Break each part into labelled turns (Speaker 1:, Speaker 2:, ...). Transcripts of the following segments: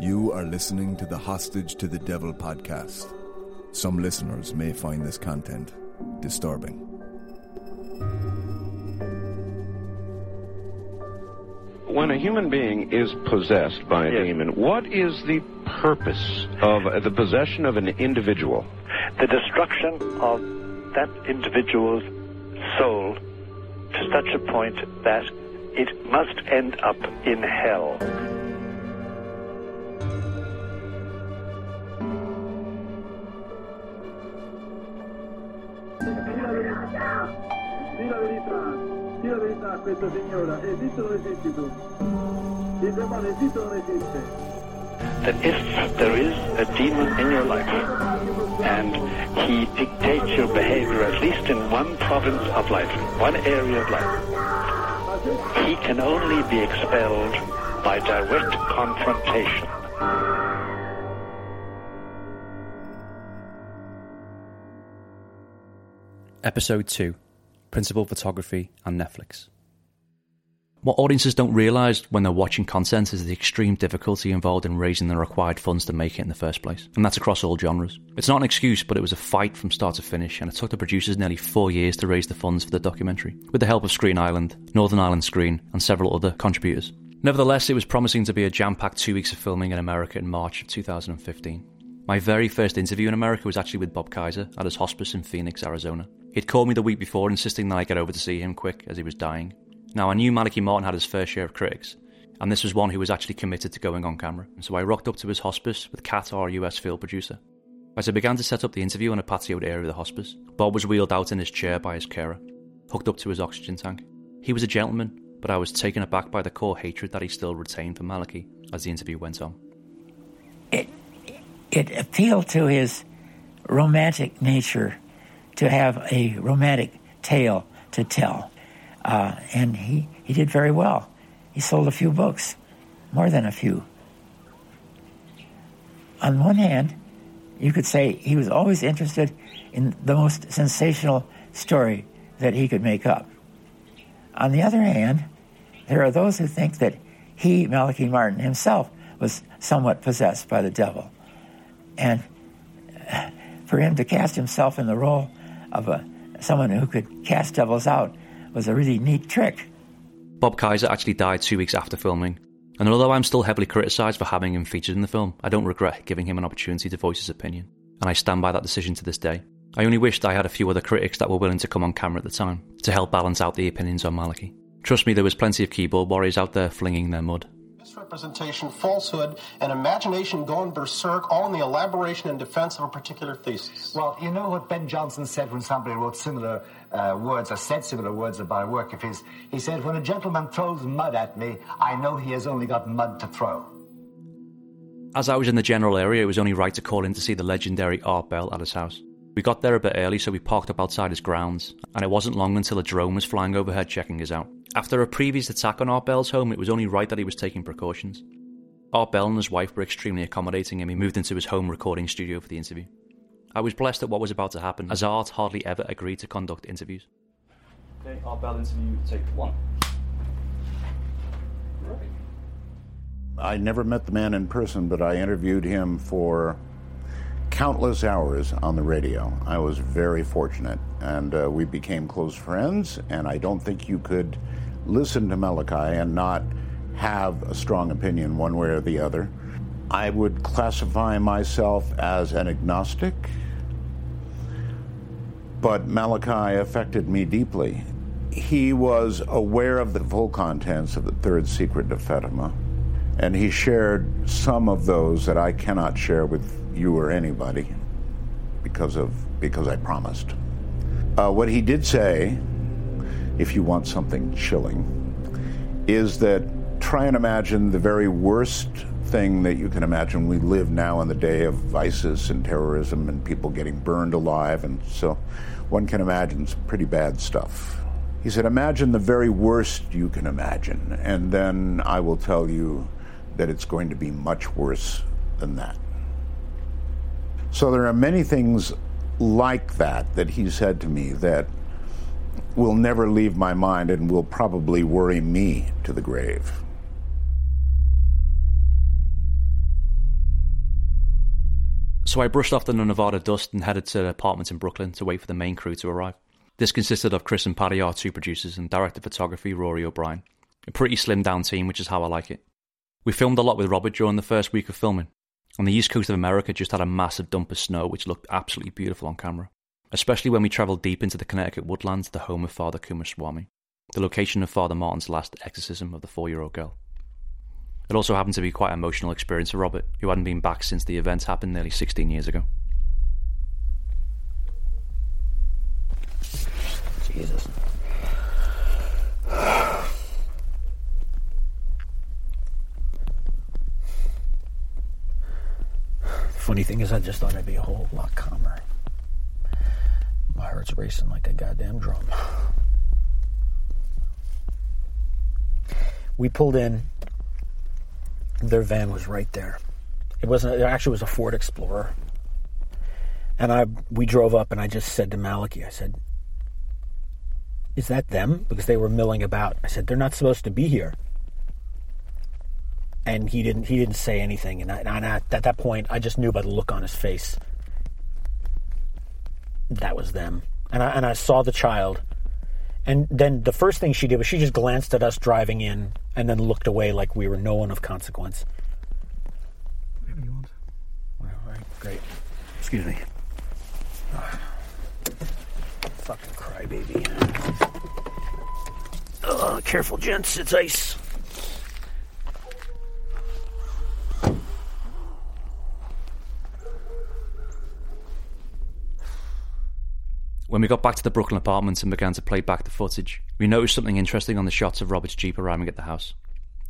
Speaker 1: You are listening to the Hostage to the Devil podcast. Some listeners may find this content disturbing.
Speaker 2: When a human being is possessed by a
Speaker 3: Yes.
Speaker 2: demon, what is the purpose of uh, the possession of an individual?
Speaker 3: the destruction of that individual's soul to such a point that it must end up in hell.
Speaker 4: Signora, esiste o non tu? Il demone esiste o non esiste?
Speaker 3: That if there is a demon in your life and he dictates your behavior, at least in one province of life, one area of life, he can only be expelled by direct confrontation.
Speaker 5: Episode 2 Principal Photography and Netflix. What audiences don't realise when they're watching content is the extreme difficulty involved in raising the required funds to make it in the first place, and that's across all genres. It's not an excuse, but it was a fight from start to finish, and it took the producers nearly four years to raise the funds for the documentary, with the help of Screen Ireland, Northern Ireland Screen, and several other contributors. Nevertheless, it was promising to be a jam packed two weeks of filming in America in March of 2015. My very first interview in America was actually with Bob Kaiser at his hospice in Phoenix, Arizona. He'd called me the week before, insisting that I get over to see him quick as he was dying. Now, I knew Malachi Martin had his fair share of critics, and this was one who was actually committed to going on camera. So I rocked up to his hospice with Kat, our US field producer. As I began to set up the interview on a patioed area of the hospice, Bob was wheeled out in his chair by his carer, hooked up to his oxygen tank. He was a gentleman, but I was taken aback by the core hatred that he still retained for Malachi as the interview went on.
Speaker 6: it it appealed to his romantic nature to have a romantic tale to tell, uh, and he he did very well. He sold a few books, more than a few. On one hand, you could say he was always interested in the most sensational story that he could make up. On the other hand, there are those who think that he, Malachi Martin himself, was somewhat possessed by the devil. And uh, for him to cast himself in the role of a, someone who could cast devils out was a really neat trick.
Speaker 5: Bob Kaiser actually died two weeks after filming, and although I'm still heavily criticised for having him featured in the film, I don't regret giving him an opportunity to voice his opinion, and I stand by that decision to this day. I only wished I had a few other critics that were willing to come on camera at the time to help balance out the opinions on Malachi. Trust me, there was plenty of keyboard warriors out there flinging their mud.
Speaker 7: misrepresentation, falsehood, and imagination going berserk, all in the elaboration and defense of a particular thesis.
Speaker 8: Well, you know what Ben Jonson said when somebody wrote similar uh, words or said similar words about a work of his? He said, When a gentleman throws mud at me, I know he has only got mud to throw.
Speaker 5: As I was in the general area, it was only right to call in to see the legendary Art Bell at his house. We got there a bit early, so we parked up outside his grounds, and it wasn't long until a drone was flying overhead checking us out. After a previous attack on Art Bell's home, it was only right that he was taking precautions. Art Bell and his wife were extremely accommodating, and we moved into his home recording studio for the interview. I was blessed at what was about to happen, as Art hardly ever agreed to conduct interviews. Okay, Art Bell interview, take one.
Speaker 9: I never met the man in person, but I interviewed him for countless hours on the radio. I was very fortunate, and uh, we became close friends. And I don't think you could listen to Malachi and not have a strong opinion one way or the other. I would classify myself as an agnostic, but Malachi affected me deeply. He was aware of the full contents of the third secret of Fatima, and he shared some of those that I cannot share with you or anybody because of because I promised. Uh, what he did say, if you want something chilling, is that try and imagine the very worst thing that you can imagine. We live now in the day of ISIS and terrorism and people getting burned alive, and so one can imagine some pretty bad stuff. He said, Imagine the very worst you can imagine, and then I will tell you that it's going to be much worse than that. So there are many things like that that he said to me that will never leave my mind and will probably worry me to the grave.
Speaker 5: So I brushed off the Nevada dust and headed to apartments in Brooklyn to wait for the main crew to arrive. This consisted of Chris and Paddy, our two producers, and director of photography Rory O'Brien. A pretty slim down team, which is how I like it. We filmed a lot with Robert during the first week of filming. On the east coast of America, just had a massive dump of snow, which looked absolutely beautiful on camera. Especially when we travelled deep into the Connecticut woodlands, the home of Father Kumaraswamy, the location of Father Martin's last exorcism of the four year old girl. It also happened to be quite an emotional experience for Robert, who hadn't been back since the events happened nearly 16 years ago.
Speaker 10: Jesus. Funny thing is, I just thought I'd be a whole lot calmer. My heart's racing like a goddamn drum. We pulled in. Their van was right there. It wasn't. It actually was a Ford Explorer. And I, we drove up, and I just said to Malachi, I said, "Is that them?" Because they were milling about. I said, "They're not supposed to be here." And he didn't. He didn't say anything. And, I, and at that point, I just knew by the look on his face that was them. And I, and I saw the child. And then the first thing she did was she just glanced at us driving in and then looked away like we were no one of consequence. Whatever you want. All right, great. Excuse me. Fucking crybaby. Oh, careful, gents. It's ice.
Speaker 5: When we got back to the Brooklyn apartments and began to play back the footage, we noticed something interesting on the shots of Robert's Jeep arriving at the house.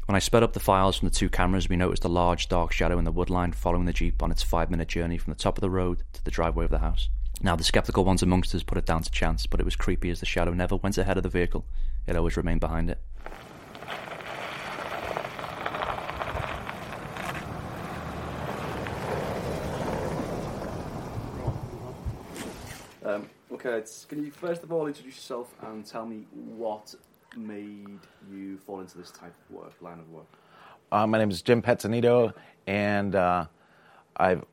Speaker 5: When I sped up the files from the two cameras, we noticed a large dark shadow in the woodline following the Jeep on its five minute journey from the top of the road to the driveway of the house. Now, the skeptical ones amongst us put it down to chance, but it was creepy as the shadow never went ahead of the vehicle, it always remained behind it.
Speaker 11: Okay, can you first of all introduce yourself and tell me what made you fall into this type of work, line of work?
Speaker 12: Uh, my name is Jim Pezzanito, and uh, I've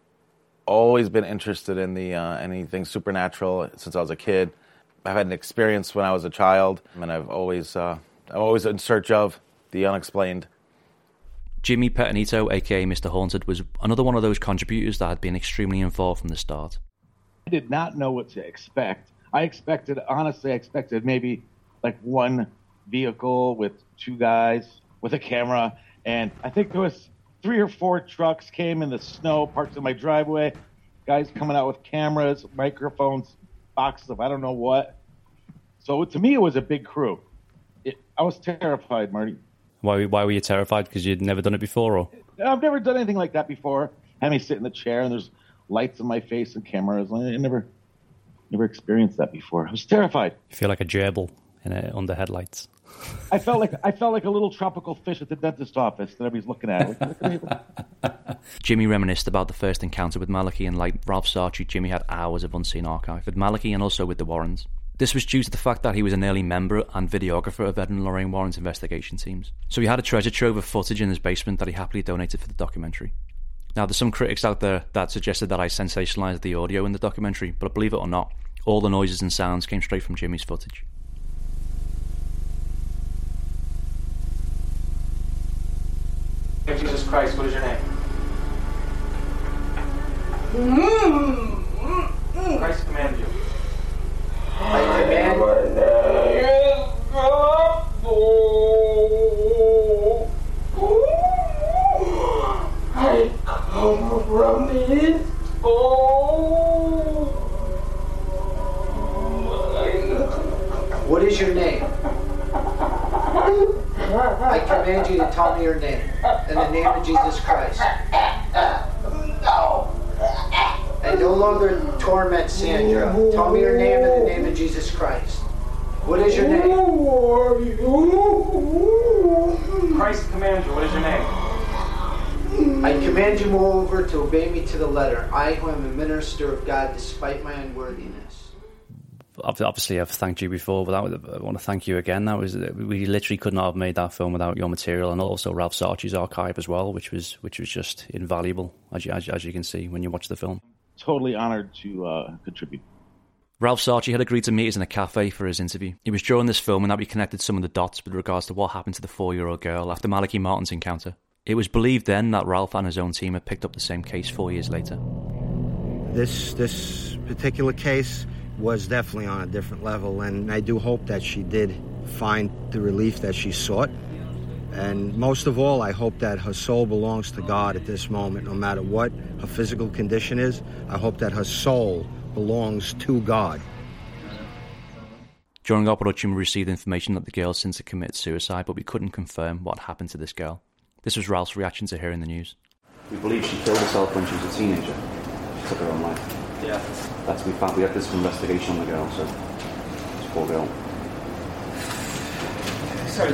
Speaker 12: always been interested in the uh, anything supernatural since I was a kid. I've had an experience when I was a child, and I've always uh, I'm always in search of the unexplained.
Speaker 5: Jimmy Petanito, aka Mr. Haunted, was another one of those contributors that had been extremely involved from the start.
Speaker 13: I did not know what to expect. I expected, honestly, I expected maybe like one vehicle with two guys with a camera, and I think there was three or four trucks came in the snow, parked in my driveway. Guys coming out with cameras, microphones, boxes of I don't know what. So to me, it was a big crew. It, I was terrified, Marty.
Speaker 5: Why, why were you terrified? Because you'd never done it before, or
Speaker 13: I've never done anything like that before. Had me sit in the chair and there's lights in my face and cameras. I never, never experienced that before. I was terrified.
Speaker 5: you feel like a gerbil in a, under headlights?
Speaker 13: I felt like I felt like a little tropical fish at the dentist office that everybody's looking at. Like, look at.
Speaker 5: Jimmy reminisced about the first encounter with Malachi, and like Ralph Sarchie, Jimmy had hours of unseen archive with Malachi and also with the Warrens. This was due to the fact that he was an early member and videographer of Ed and Lorraine Warren's investigation teams. So he had a treasure trove of footage in his basement that he happily donated for the documentary. Now, there's some critics out there that suggested that I sensationalized the audio in the documentary, but believe it or not, all the noises and sounds came straight from Jimmy's footage.
Speaker 14: Jesus Christ, what is your name? Mm-hmm. Christ commanded from the
Speaker 15: What is your name? I command you to tell me your name. In the name of Jesus Christ. No. And no longer torment Sandra. Tell me your name in the name of Jesus Christ. What is your name?
Speaker 14: Christ commands you.
Speaker 15: Command you, moreover, to obey me to the letter. I, who am a minister of God, despite my unworthiness.
Speaker 5: Obviously, I've thanked you before, but I want to thank you again. That was we literally could not have made that film without your material, and also Ralph Sarchie's archive as well, which was which was just invaluable, as you, as, as you can see when you watch the film.
Speaker 13: totally honored to uh, contribute.
Speaker 5: Ralph Sarchie had agreed to meet us in a cafe for his interview. It was during this film and that we connected some of the dots with regards to what happened to the four year old girl after Malachi Martin's encounter. It was believed then that Ralph and his own team had picked up the same case four years later.
Speaker 16: This this particular case was definitely on a different level, and I do hope that she did find the relief that she sought. And most of all, I hope that her soul belongs to God at this moment, no matter what her physical condition is. I hope that her soul belongs to God.
Speaker 5: During our production, we received information that the girl since had committed suicide, but we couldn't confirm what happened to this girl. This was Ralph's reaction to hearing the news.
Speaker 17: We believe she killed herself when she was a teenager. She took her own life.
Speaker 14: Yeah.
Speaker 17: That's what we found. We had this investigation on the girl, so this poor girl.
Speaker 16: Sorry,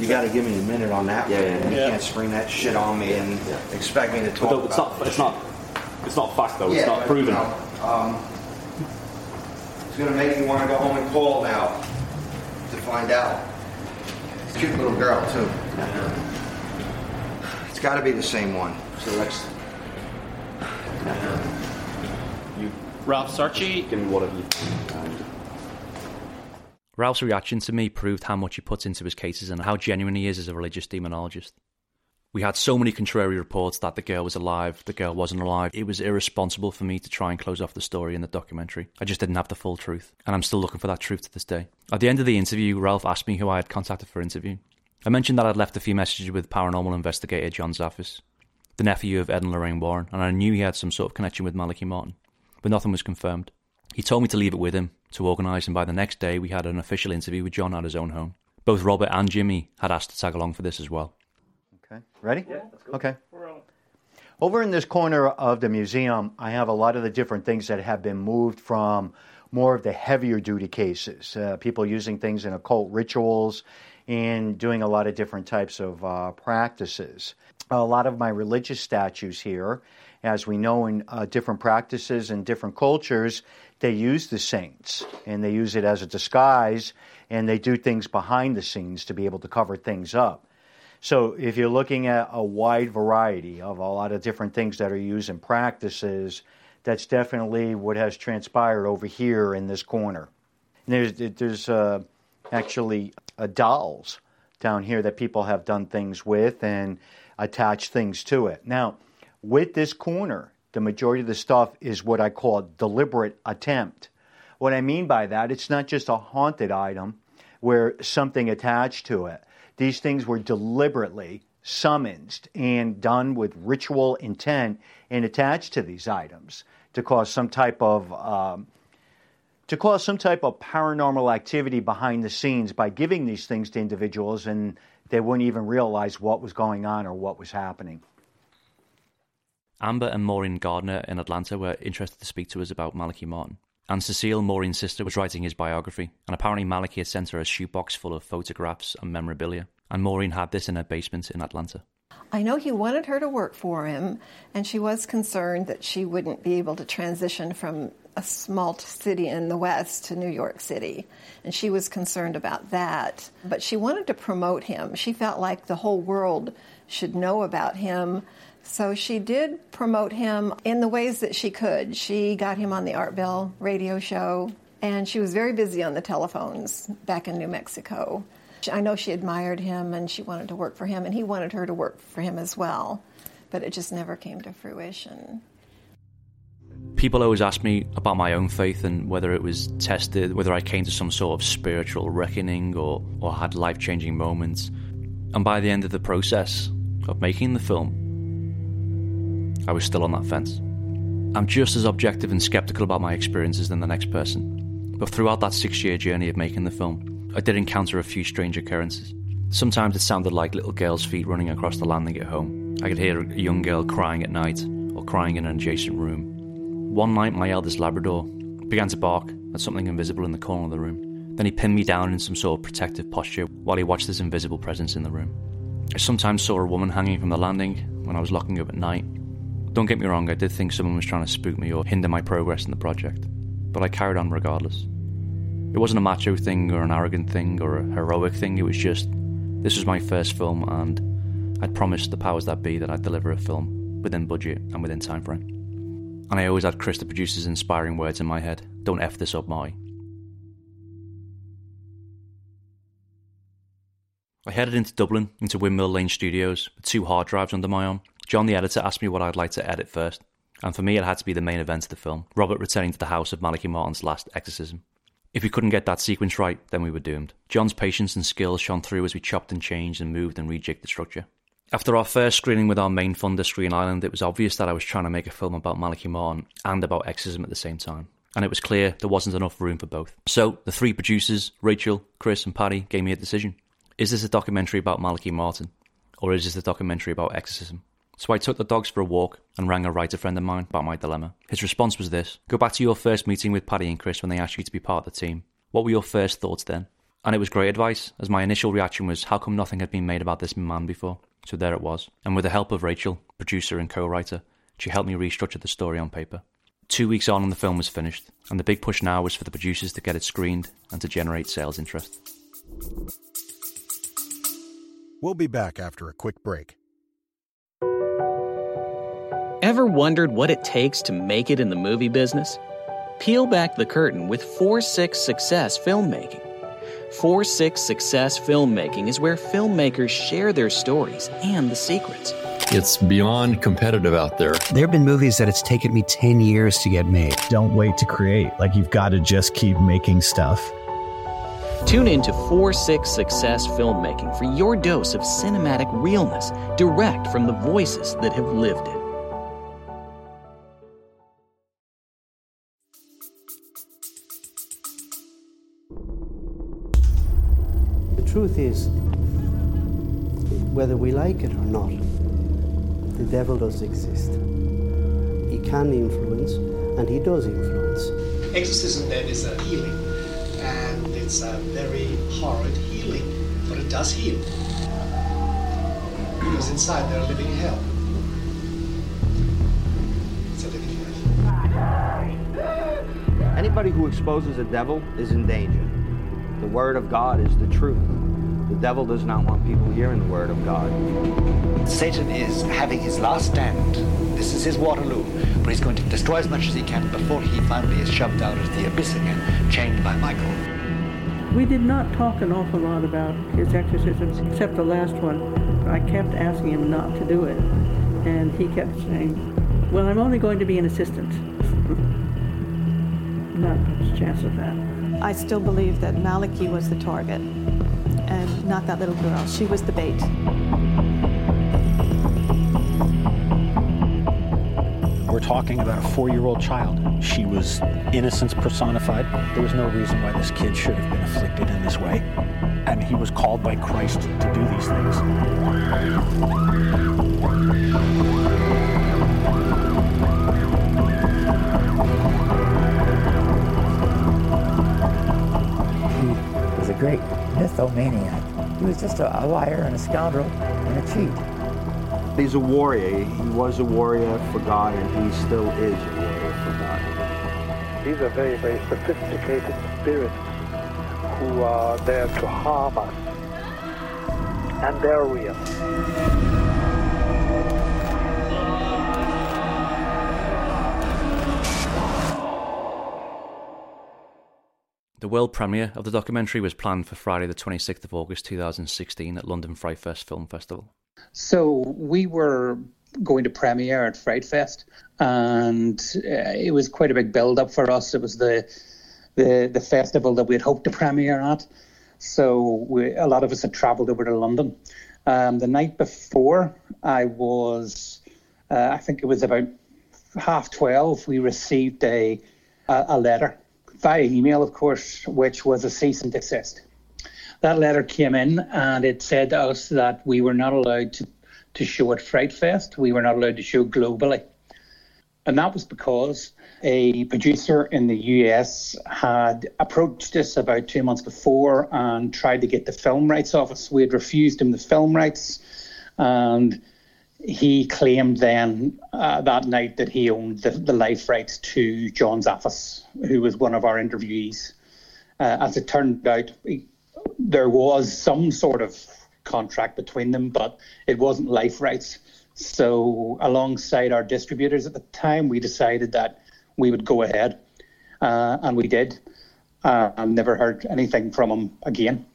Speaker 16: You got to give me a minute on that.
Speaker 17: Yeah,
Speaker 16: one.
Speaker 17: yeah,
Speaker 16: You
Speaker 17: yeah.
Speaker 16: can't spring that shit on me and expect me to talk.
Speaker 17: But it's
Speaker 16: about
Speaker 17: not. It's not. It's not fact though. It's not
Speaker 16: but,
Speaker 17: proven.
Speaker 16: you know, um, it's going to make me want to go home and call now to find out. Cute little girl too. It's got to be the same one.
Speaker 17: So let's. You,
Speaker 14: Ralph Sarchie.
Speaker 17: Give me whatever you
Speaker 5: Ralph's reaction to me proved how much he puts into his cases and how genuine he is as a religious demonologist. We had so many contrary reports that the girl was alive, the girl wasn't alive. It was irresponsible for me to try and close off the story in the documentary. I just didn't have the full truth, and I'm still looking for that truth to this day. At the end of the interview, Ralph asked me who I had contacted for interview. I mentioned that I'd left a few messages with paranormal investigator John Zaffis, the nephew of Ed and Lorraine Warren, and I knew he had some sort of connection with Malachi Martin, but nothing was confirmed. He told me to leave it with him to organise, and by the next day, we had an official interview with John at his own home. Both Robert and Jimmy had asked to tag along for this as well.
Speaker 18: Okay, ready? Yeah, Okay. Over in this corner of the museum, I have a lot of the different things that have been moved from more of the heavier duty cases. Uh, people using things in occult rituals and doing a lot of different types of uh, practices. A lot of my religious statues here, as we know in uh, different practices and different cultures, they use the saints and they use it as a disguise and they do things behind the scenes to be able to cover things up. So if you're looking at a wide variety of a lot of different things that are used in practices, that's definitely what has transpired over here in this corner. And there's there's uh, actually uh, dolls down here that people have done things with and attached things to it. Now, with this corner, the majority of the stuff is what I call deliberate attempt. What I mean by that, it's not just a haunted item where something attached to it. These things were deliberately summoned and done with ritual intent and attached to these items to cause some type of um, to cause some type of paranormal activity behind the scenes by giving these things to individuals and they wouldn't even realize what was going on or what was happening.
Speaker 5: Amber and Maureen Gardner in Atlanta were interested to speak to us about Malachi Martin. And Cecile, Maureen's sister, was writing his biography, and apparently Malachi had sent her a shoebox full of photographs and memorabilia, and Maureen had this in her basement in Atlanta.
Speaker 19: I know he wanted her to work for him, and she was concerned that she wouldn't be able to transition from a small city in the West to New York City. And she was concerned about that. But she wanted to promote him. She felt like the whole world should know about him. So she did promote him in the ways that she could. She got him on the Art Bell radio show, and she was very busy on the telephones back in New Mexico. I know she admired him and she wanted to work for him, and he wanted her to work for him as well. But it just never came to fruition.
Speaker 5: People always ask me about my own faith and whether it was tested, whether I came to some sort of spiritual reckoning or, or had life changing moments. And by the end of the process of making the film, I was still on that fence. I'm just as objective and skeptical about my experiences than the next person. But throughout that six year journey of making the film, I did encounter a few strange occurrences. Sometimes it sounded like little girls' feet running across the landing at home. I could hear a young girl crying at night or crying in an adjacent room. One night, my eldest Labrador began to bark at something invisible in the corner of the room. Then he pinned me down in some sort of protective posture while he watched this invisible presence in the room. I sometimes saw a woman hanging from the landing when I was locking up at night. Don't get me wrong, I did think someone was trying to spook me or hinder my progress in the project, but I carried on regardless. It wasn't a macho thing or an arrogant thing or a heroic thing, it was just this was my first film and I'd promised the powers that be that I'd deliver a film within budget, and within time frame. And I always had Chris the producer's inspiring words in my head Don't F this up, Marty. I headed into Dublin, into Windmill Lane Studios, with two hard drives under my arm. John, the editor, asked me what I'd like to edit first, and for me, it had to be the main event of the film Robert returning to the house of Malachi Martin's last exorcism. If we couldn't get that sequence right, then we were doomed. John's patience and skill shone through as we chopped and changed and moved and rejigged the structure. After our first screening with our main funder, Screen Ireland, it was obvious that I was trying to make a film about Malachi Martin and about exorcism at the same time. And it was clear there wasn't enough room for both. So, the three producers, Rachel, Chris, and Paddy, gave me a decision. Is this a documentary about Malachi Martin? Or is this a documentary about exorcism? So I took the dogs for a walk and rang a writer friend of mine about my dilemma. His response was this Go back to your first meeting with Paddy and Chris when they asked you to be part of the team. What were your first thoughts then? And it was great advice, as my initial reaction was how come nothing had been made about this man before? So there it was. And with the help of Rachel, producer and co writer, she helped me restructure the story on paper. Two weeks on, and the film was finished, and the big push now was for the producers to get it screened and to generate sales interest.
Speaker 20: We'll be back after a quick break.
Speaker 21: Ever wondered what it takes to make it in the movie business? Peel back the curtain with 4 6 Success Filmmaking. 4 6 Success Filmmaking is where filmmakers share their stories and the secrets.
Speaker 22: It's beyond competitive out there.
Speaker 23: There have been movies that it's taken me 10 years to get made.
Speaker 10: Don't wait to create. Like, you've got to just keep making stuff.
Speaker 21: Tune in to 4 6 Success Filmmaking for your dose of cinematic realness, direct from the voices that have lived it.
Speaker 24: Truth is, whether we like it or not, the devil does exist. He can influence, and he does influence.
Speaker 25: Exorcism then is a healing, and it's a very horrid healing, but it does heal. Because inside they're living hell. It's a living hell.
Speaker 16: Anybody who exposes a devil is in danger. The Word of God is the truth. The devil does not want people hearing the Word of God.
Speaker 26: Satan is having his last stand. This is his Waterloo, where he's going to destroy as much as he can before he finally is shoved out of the abyss again, chained by Michael.
Speaker 27: We did not talk an awful lot about his exorcisms, except the last one. I kept asking him not to do it, and he kept saying, Well, I'm only going to be an assistant. not much chance of that.
Speaker 28: I still believe that Malachi was the target and not that little girl. She was the bait.
Speaker 10: We're talking about a four year old child. She was innocence personified. There was no reason why this kid should have been afflicted in this way. And he was called by Christ to do these things.
Speaker 6: Great mythomaniac. He was just a, a liar and a scoundrel and a cheat.
Speaker 16: He's a warrior. He was a warrior for God, and he still is a warrior for God.
Speaker 4: These are very, very sophisticated spirits who are there to harm us. And they're real.
Speaker 5: The world premiere of the documentary was planned for Friday, the 26th of August 2016 at London Fright Fest Film Festival.
Speaker 29: So we were going to premiere at Fright Fest, and uh, it was quite a big build up for us. It was the the the festival that we had hoped to premiere at. So we, a lot of us had travelled over to London. Um, the night before, I was, uh, I think it was about half twelve. We received a a, a letter via email, of course, which was a cease and desist. That letter came in and it said to us that we were not allowed to, to show at Fright Fest. We were not allowed to show globally. And that was because a producer in the US had approached us about two months before and tried to get the film rights off us. We had refused him the film rights. And he claimed then uh, that night that he owned the, the life rights to John Zaffis, who was one of our interviewees. Uh, as it turned out, he, there was some sort of contract between them, but it wasn't life rights. So, alongside our distributors at the time, we decided that we would go ahead, uh, and we did. Uh, and never heard anything from him again.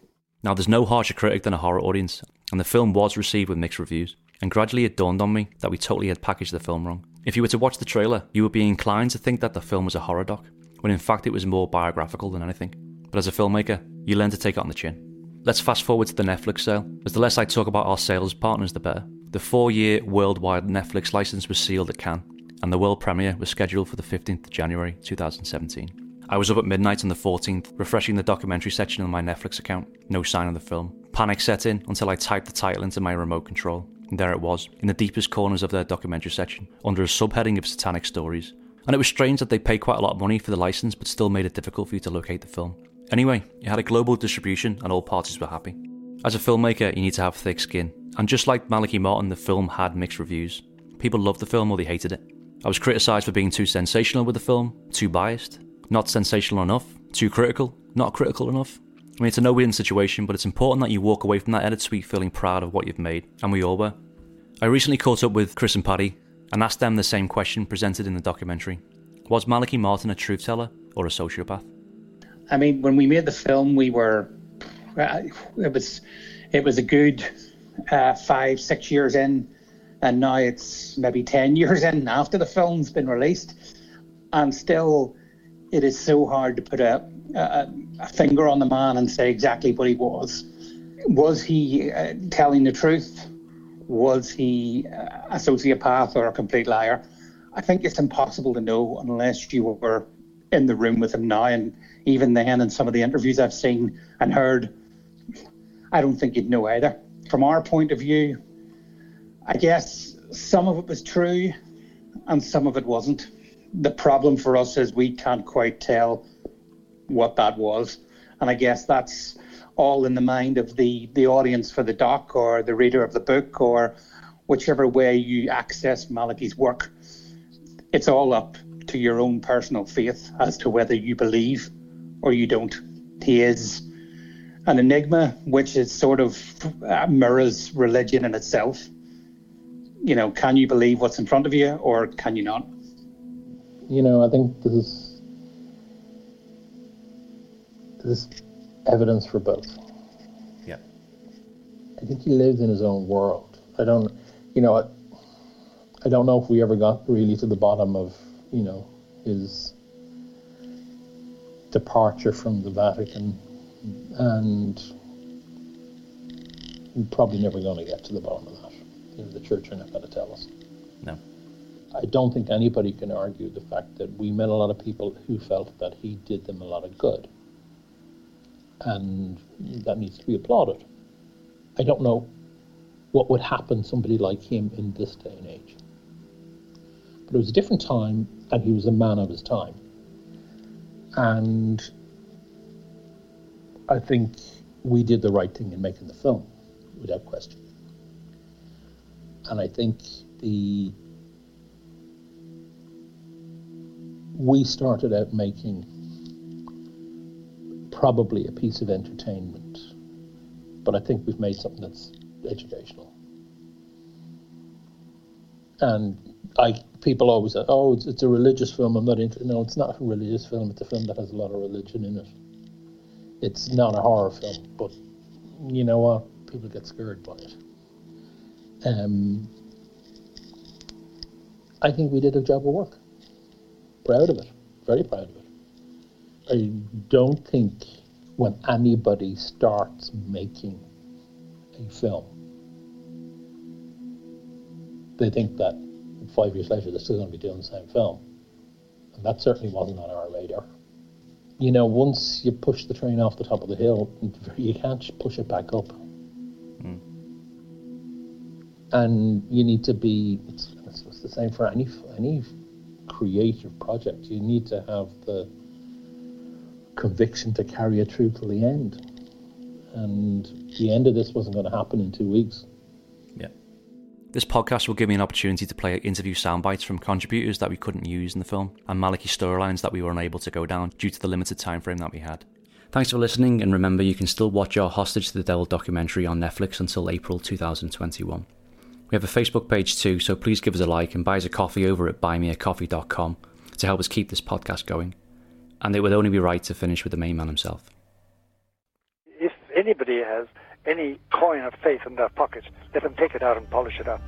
Speaker 5: Now, there's no harsher critic than a horror audience, and the film was received with mixed reviews. And gradually it dawned on me that we totally had packaged the film wrong. If you were to watch the trailer, you would be inclined to think that the film was a horror doc, when in fact it was more biographical than anything. But as a filmmaker, you learn to take it on the chin. Let's fast forward to the Netflix sale, as the less I talk about our sales partners, the better. The four year worldwide Netflix license was sealed at Cannes, and the world premiere was scheduled for the 15th of January 2017. I was up at midnight on the 14th, refreshing the documentary section on my Netflix account. No sign of the film. Panic set in until I typed the title into my remote control. And there it was, in the deepest corners of their documentary section, under a subheading of satanic stories. And it was strange that they paid quite a lot of money for the license but still made it difficult for you to locate the film. Anyway, it had a global distribution and all parties were happy. As a filmmaker, you need to have thick skin, and just like Malachi Martin, the film had mixed reviews. People loved the film or they hated it. I was criticised for being too sensational with the film, too biased, not sensational enough, too critical, not critical enough. I mean, it's a no win situation, but it's important that you walk away from that edit suite feeling proud of what you've made, and we all were. I recently caught up with Chris and Paddy and asked them the same question presented in the documentary Was Malachi Martin a truth teller or a sociopath?
Speaker 29: I mean, when we made the film, we were uh, it was it was a good uh, five six years in, and now it's maybe ten years in after the film's been released, and still, it is so hard to put a a, a finger on the man and say exactly what he was. Was he uh, telling the truth? Was he uh, a sociopath or a complete liar? I think it's impossible to know unless you were in the room with him now. And even then, in some of the interviews I've seen and heard, I don't think you'd know either. From our point of view, I guess some of it was true and some of it wasn't. The problem for us is we can't quite tell what that was. And I guess that's all in the mind of the, the audience for the doc or the reader of the book or whichever way you access Malachi's work. It's all up to your own personal faith as to whether you believe or you don't. He is an enigma, which is sort of uh, mirrors religion in itself. You know, can you believe what's in front of you or can you not?
Speaker 30: You know, I think this is this is evidence for both.
Speaker 5: Yeah.
Speaker 30: I think he lives in his own world. I don't, you know, I, I don't know if we ever got really to the bottom of, you know, his departure from the Vatican, and we're probably never going to get to the bottom of that. You know, the church are not going to tell us.
Speaker 5: No.
Speaker 30: I don't think anybody can argue the fact that we met a lot of people who felt that he did them a lot of good and that needs to be applauded. I don't know what would happen somebody like him in this day and age. But it was a different time, and he was a man of his time. And I think we did the right thing in making the film, without question. And I think the we started out making probably a piece of entertainment, but I think we've made something that's educational. And I people always say, "Oh, it's, it's a religious film. I'm not interested." No, it's not a religious film. It's a film that has a lot of religion in it. It's not a horror film, but you know what? People get scared by it. Um, I think we did a job of work. Proud of it. Very proud of it. I don't think when anybody starts making a film, they think that five years later they're still going to be doing the same film. And that certainly wasn't on our radar. You know, once you push the train off the top of the hill, you can't push it back up.
Speaker 5: Mm.
Speaker 30: And you need to be, it's, it's the same for any, any creative project. You need to have the conviction to carry it through till the end. And the end of this wasn't going to happen in two weeks.
Speaker 5: Yeah. This podcast will give me an opportunity to play interview sound bites from contributors that we couldn't use in the film and Malachi storylines that we were unable to go down due to the limited time frame that we had. Thanks for listening, and remember you can still watch our Hostage to the Devil documentary on Netflix until April 2021. We have a Facebook page too, so please give us a like and buy us a coffee over at buymeacoffee.com to help us keep this podcast going. And it would only be right to finish with the main man himself.
Speaker 3: If anybody has any coin of faith in their pocket, let them take it out and polish it up.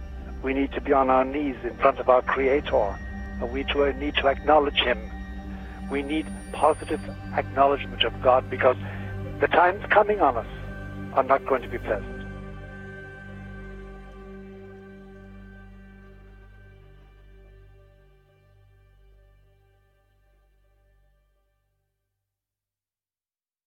Speaker 3: We need to be on our knees in front of our Creator, and we need to acknowledge Him. We need positive acknowledgement of God because the times coming on us are not going to be pleasant.